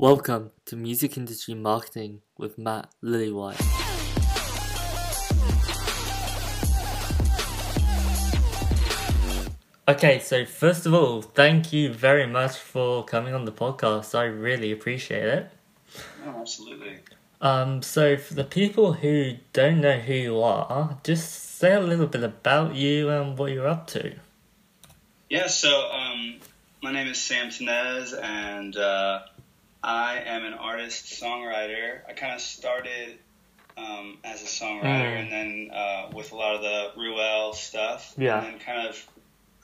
Welcome to Music Industry Marketing with Matt Lillywhite. Okay, so first of all, thank you very much for coming on the podcast. I really appreciate it. Oh, absolutely. Um, so for the people who don't know who you are, just say a little bit about you and what you're up to. Yeah, so um, my name is Sam Tinnesz, and uh, I am an artist songwriter. I kind of started um, as a songwriter, Mm. and then uh, with a lot of the Ruelle stuff, Yeah. and then kind of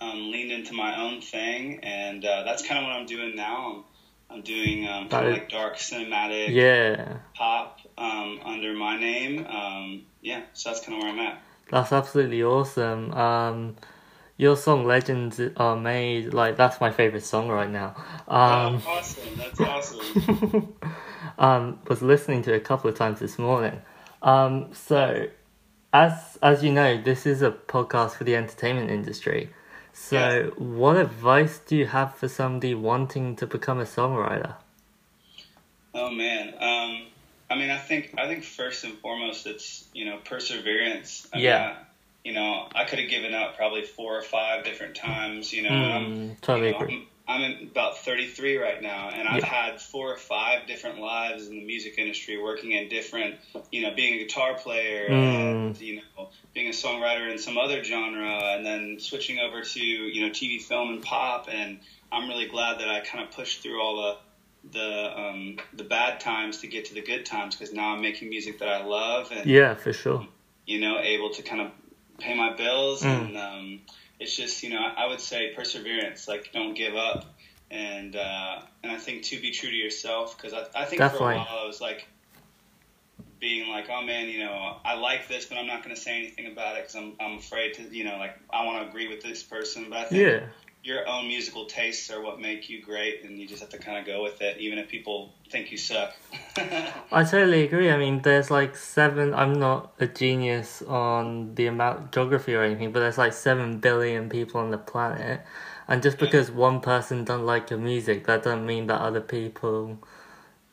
um, leaned into my own thing, and uh, that's kind of what I'm doing now. I'm, I'm doing um, kind of like dark cinematic Yeah, pop um, under my name. Um, yeah, so that's kind of where I'm at. that's absolutely awesome. Your song Legends are made like that's my favorite song right now. Um, oh, awesome! That's awesome. um, was listening to it a couple of times this morning. Um, so, as as you know, this is a podcast for the entertainment industry. So, Yes. what advice do you have for somebody wanting to become a songwriter? Oh man. Um, I mean, I think I think first and foremost, it's you know perseverance. I mean, Yeah. I- you know, I could have given up probably four or five different times. You know, and I'm, Mm, totally you know, agree. I'm, I'm about 33 right now, and I've Yeah. had four or five different lives in the music industry, working in different, you know, being a guitar player and you know, being a songwriter in some other genre, and then switching over to you know TV, film, and pop. And I'm really glad that I kind of pushed through all the the um, the bad times to get to the good times because now I'm making music that I love and Yeah, for sure. you know able to kind of pay my bills Mm. and um, it's just you know I would say perseverance like don't give up and uh, and I think to be true to yourself because I, I think Definitely. for a while I was like being like oh man you know I like this but I'm not going to say anything about it because I'm, I'm afraid to you know like I want to agree with this person but I think Yeah, your own musical tastes are what make you great and you just have to kind of go with it even if people think you suck I totally agree. I mean, there's like seven. I'm not a genius on the amount geography or anything, but there's like seven billion people on the planet, and just because one person don't like your music, that doesn't mean that other people,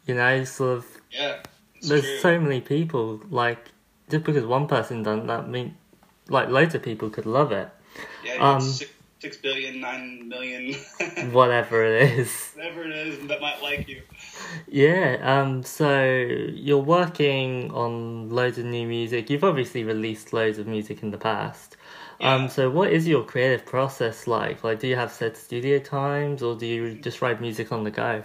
you know, sort of. yeah There's true. so many people. Like, just because one person don't, that mean, like, loads of people could love it. Yeah, um, six, billion, nine million, Whatever it is. whatever it is that might like you. Yeah, um, so you're working on loads of new music. You've obviously released loads of music in the past. Um, so what is your creative process like? Like, do you have set studio times or do you just write music on the go?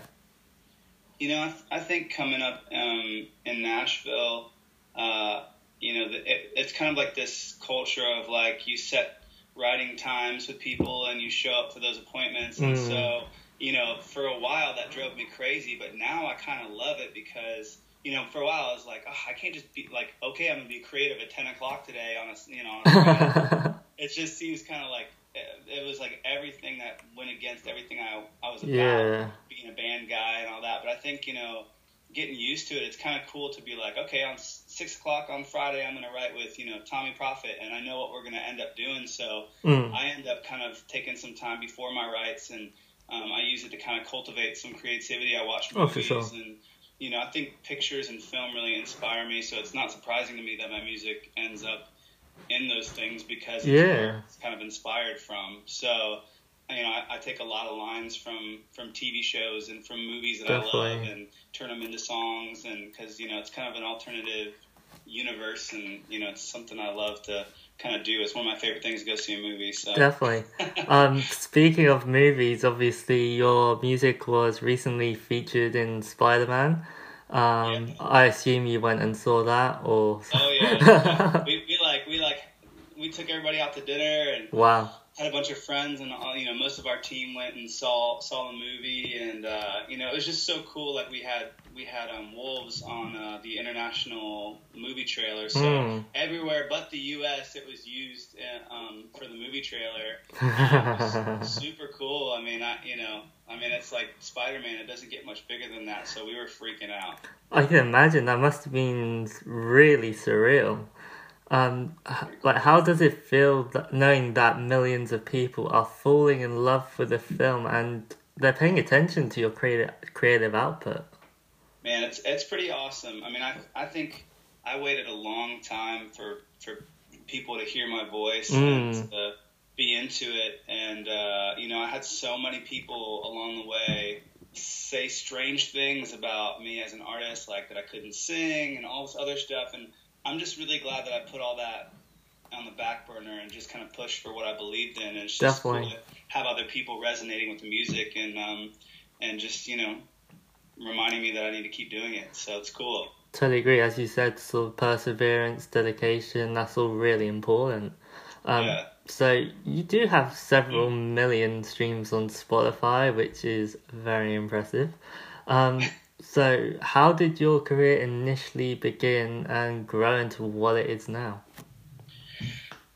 You know, I, th- I think coming up um, in Nashville, uh, you know, the, it, it's kind of like this culture of like you set writing times with people and you show up for those appointments. And Mm. so, you know, for a while that drove me crazy, but now I kind of love it because, you know, for a while I was like, oh, I can't just be like, okay, I'm gonna be creative at 10 o'clock today on a, you know, on a it just seems kind of like it, it was like everything that went against everything I, I was about Yeah. being a band guy and all that. But I think you know, getting used to it, it's kind of cool to be like, okay, on six o'clock on Friday, I'm gonna write with you know Tommee Profitt, and I know what we're gonna end up doing. So Mm. I end up kind of taking some time before my writes, and um, I use it to kind of cultivate some creativity. I watch Oh, movies, for sure. and you know, I think pictures and film really inspire me. So it's not surprising to me that my music ends up in those things because it's Yeah. it's kind of inspired from. So, you know, I, I take a lot of lines from from TV shows and from movies that I love and turn them into songs, and because you know, it's kind of an alternative universe, and you know, it's something I love to kind of do. It's one of my favorite things to go see a movie. So, Definitely. Um, speaking of movies, obviously your music was recently featured in Spider Man. Um, Yeah. I assume you went and saw that, or oh yeah, we, we like we like we took everybody out to dinner and wow, had a bunch of friends and all, you know most of our team went and saw saw the movie. And uh, you know it was just so cool. Like we had we had um, wolves on uh, the international movie trailer. So Mm. everywhere but the U.S. it was used uh, um, for the movie trailer. Super cool. I mean I you know I mean it's like Spider-Man. It doesn't get much bigger than that. So we were freaking out. I can imagine. That must have been really surreal. Um, like, how does it feel that, knowing that millions of people are falling in love with the film and they're paying attention to your creative creative output? Man, it's it's pretty awesome. I mean, I I think I waited a long time for for people to hear my voice mm. and to be into it, and uh, you know, I had so many people along the way say strange things about me as an artist, like that I couldn't sing and all this other stuff, and I'm just really glad that I put all that on the back burner and just kind of pushed for what I believed in. And it's just Definitely. cool to have other people resonating with the music and um, and just you know reminding me that I need to keep doing it. So it's cool. Totally agree. As you said, sort of perseverance, dedication, that's all really important. Um, yeah. So you do have several mm. million streams on Spotify, which is very impressive. Um, so how did your career initially begin and grow into what it is now?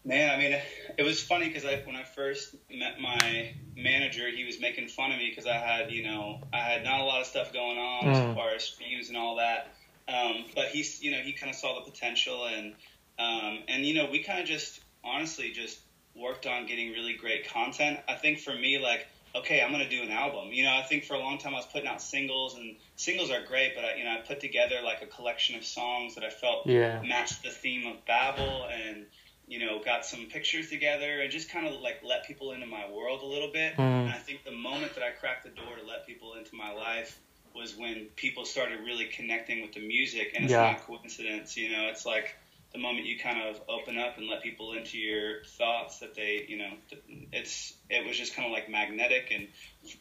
Man, I mean, it was funny because I, when I first met my manager, he was making fun of me because I had, you know, I had not a lot of stuff going on mm. as far as streams and all that. Um, but he's, you know, he kind of saw the potential and, um, and you know, we kind of just honestly just worked on getting really great content. I think for me, like, okay, I'm gonna do an album. You know, I think for a long time I was putting out singles, and singles are great, but I, you know, I put together like a collection of songs that I felt yeah. matched the theme of Babel and you know, got some pictures together and just kind of like let people into my world a little bit. Mm. And I think the moment that I cracked the door to let people into my life was when people started really connecting with the music. And it's yeah. not coincidence, you know, it's like the moment you kind of open up and let people into your thoughts that they, you know, it's, it was just kind of like magnetic. And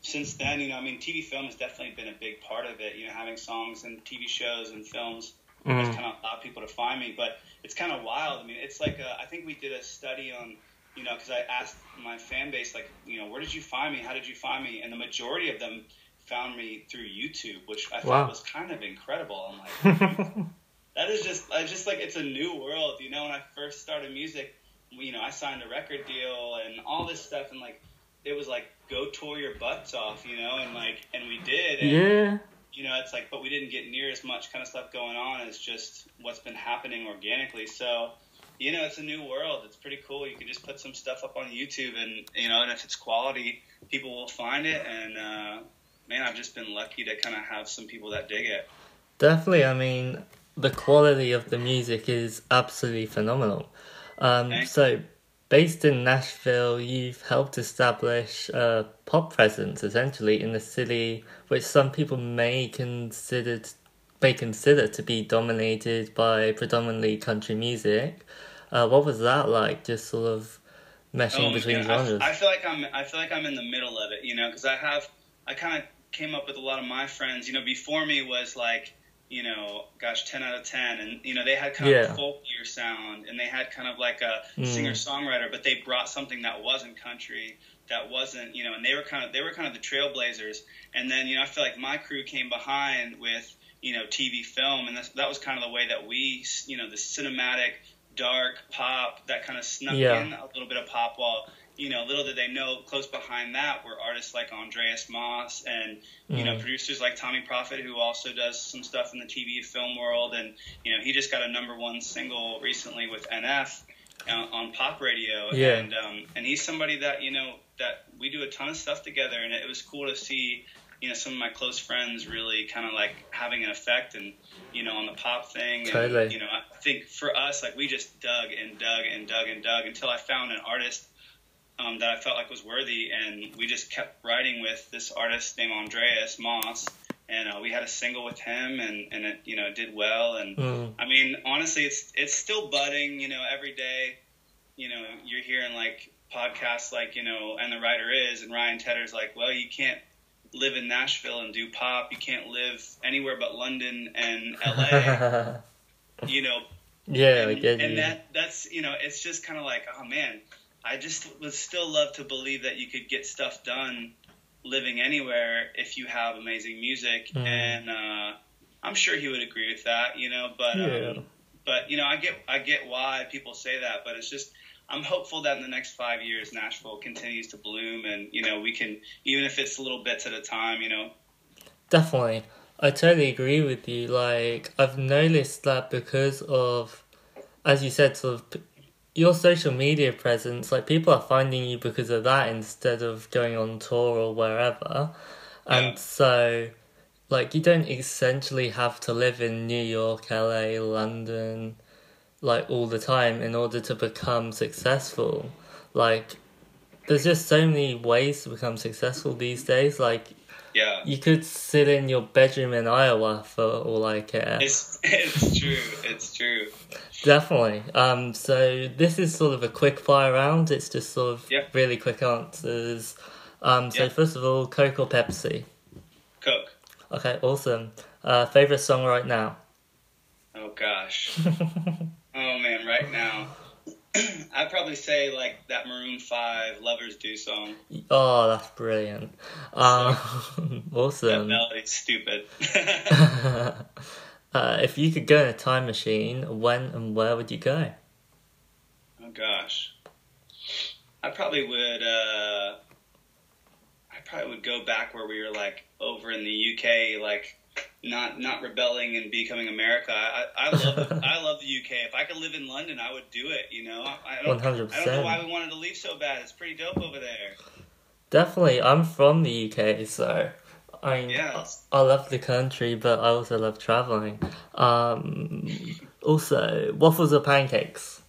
since then, you know, I mean, TV film has definitely been a big part of it, you know, having songs and TV shows and films mm. has kind of allowed people to find me. But it's kind of wild. I mean, it's like a, I think we did a study on, you know, because I asked my fan base like, you know, where did you find me? How did you find me? And the majority of them found me through YouTube, which I wow. thought was kind of incredible. I'm like, that is just, I just like it's a new world. You know, when I first started music, you know, I signed a record deal and all this stuff, and like it was like go tour your butts off, you know, and like and we did. And, yeah you know, it's like, but we didn't get near as much kind of stuff going on as just what's been happening organically. So, you know, it's a new world. It's pretty cool. You can just put some stuff up on YouTube, and you know, and if it's quality, people will find it. And uh, man, I've just been lucky to kind of have some people that dig it. Definitely. I mean, the quality of the music is absolutely phenomenal. Um, so Based in Nashville, you've helped establish a pop presence essentially in the city, which some people may consider may consider to be dominated by predominantly country music. Uh, what was that like? Just sort of meshing oh, between genres. I, I, feel like I'm I feel like I'm in the middle of it, you know, because I have I kind of came up with a lot of my friends. You know, before me was like you know, gosh, 10 out of 10. And, you know, they had kind yeah. of a folkier sound and they had kind of like a mm. singer songwriter, but they brought something that wasn't country, that wasn't, you know, and they were kind of, they were kind of the trailblazers. And then, you know, I feel like my crew came behind with, you know, TV film. And that was kind of the way that we, you know, the cinematic, dark pop that kind of snuck yeah. in a little bit of pop while you know, little did they know, close behind that were artists like Andreas Moss and you mm know producers like Tommee Profitt, who also does some stuff in the TV film world, and you know he just got a number one single recently with NF uh, on pop radio, yeah. and um, and he's somebody that you know that we do a ton of stuff together, and it was cool to see you know some of my close friends really kind of like having an effect and you know on the pop thing. Totally. and you know i think for us like we just dug and dug and dug and dug until i found an artist um, that I felt like was worthy, and we just kept writing with this artist named Andreas Moss, and uh, we had a single with him, and and it you know did well, and mm. I mean honestly, it's it's still budding, you know, every day, you know, you're hearing like podcasts like you know, and the writer is, and Ryan Tedder's like, well, you can't live in Nashville and do pop, you can't live anywhere but London and LA, you know. Yeah, and, and that that's you know, it's just kind of like, oh man I just would still love to believe that you could get stuff done living anywhere if you have amazing music, mm. and uh, I'm sure he would agree with that, you know. But yeah. um, but you know, I get I get why people say that, but it's just I'm hopeful that in the next five years Nashville continues to bloom, and you know we can even if it's little bits at a time, you know. Definitely, I totally agree with you. Like I've noticed that because of, as you said, sort of your social media presence, like people are finding you because of that instead of going on tour or wherever. And so like you don't essentially have to live in New York, LA, London, like all the time in order to become successful. Like there's just so many ways to become successful these days. Like yeah, you could sit in your bedroom in Iowa for all I care. It's it's true. It's true. Definitely. Um. So this is sort of a quick fire round. It's just sort of Yeah. really quick answers. Um. So Yeah. first of all, Coke or Pepsi? Coke. Okay. Awesome. Uh. Favorite song right now? Oh gosh. oh man, right now. I'd probably say like that Maroon Five "Lovers Do" song. Oh, that's brilliant. Um, That awesome. melody's stupid. uh, if you could go in a time machine, when and where would you go? oh gosh. I probably would. uh I probably would go back where we were like over in the UK, like not not rebelling and becoming America. I, I love I love the UK. If I could live in London, I would do it. You know, I, I don't. 100%. I don't know why we wanted to leave so bad. It's pretty dope over there. Definitely, I'm from the UK, so I mean, Yeah. I, I love the country, but I also love traveling. Um, also, waffles or pancakes?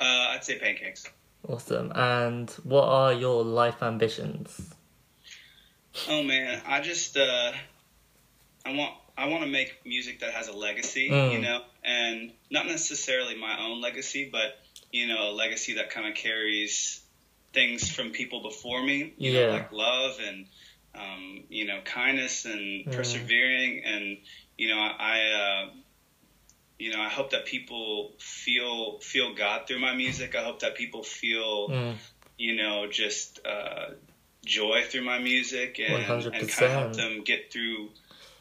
Uh, I'd say pancakes. Awesome. And what are your life ambitions? Oh man, I just uh, I want I want to make music that has a legacy, Mm. you know, and not necessarily my own legacy, but you know, a legacy that kind of carries things from people before me, you Yeah. know, like love and um, you know, kindness and Mm. persevering, and you know, I. Uh, you know, I hope that people feel feel God through my music. I hope that people feel Mm, you know, just uh, joy through my music and, and kind of help them get through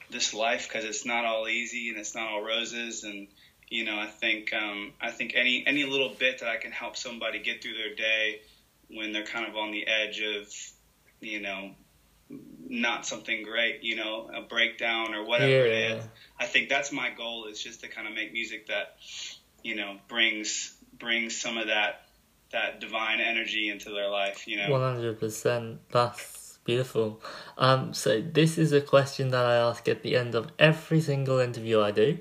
this life because it's not all easy and it's not all roses. And you know, I think um, I think any any little bit that I can help somebody get through their day when they're kind of on the edge of, you know, not something great, you know, a breakdown or whatever it Yeah. is. I think that's my goal is just to kind of make music that, you know, brings brings some of that that divine energy into their life, you know. One hundred percent. That's beautiful. Um, so this is a question that I ask at the end of every single interview I do.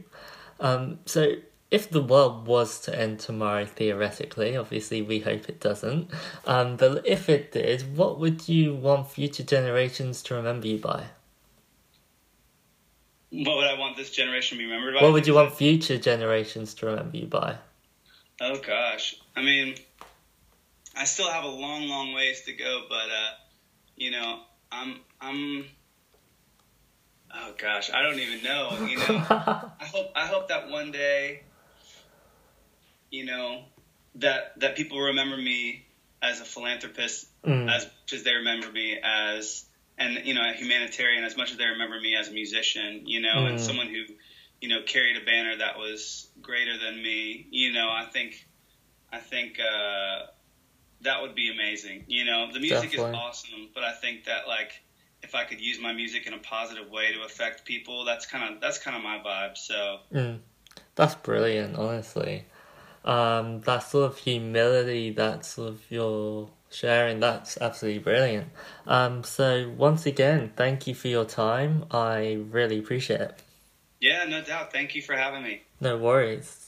Um, so if the world was to end tomorrow, theoretically, obviously we hope it doesn't. Um, but if it did, what would you want future generations to remember you by? What would I want this generation to be remembered by? What would you want future generations to remember you by? Oh gosh. I mean, I still have a long, long ways to go, but uh, you know, I'm I'm Oh gosh, I don't even know, you know. I hope I hope that one day you know that that people remember me as a philanthropist Mm. as much as they remember me as and you know a humanitarian as much as they remember me as a musician you know Mm. and someone who you know carried a banner that was greater than me you know i think i think uh that would be amazing you know the music Definitely. is awesome but i think that like if i could use my music in a positive way to affect people that's kind of that's kind of my vibe so Mm. That's brilliant, honestly. Um, that sort of humility, that sort of your sharing, that's absolutely brilliant. Um, so once again, thank you for your time. I really appreciate it. yeah no doubt thank you for having me No worries.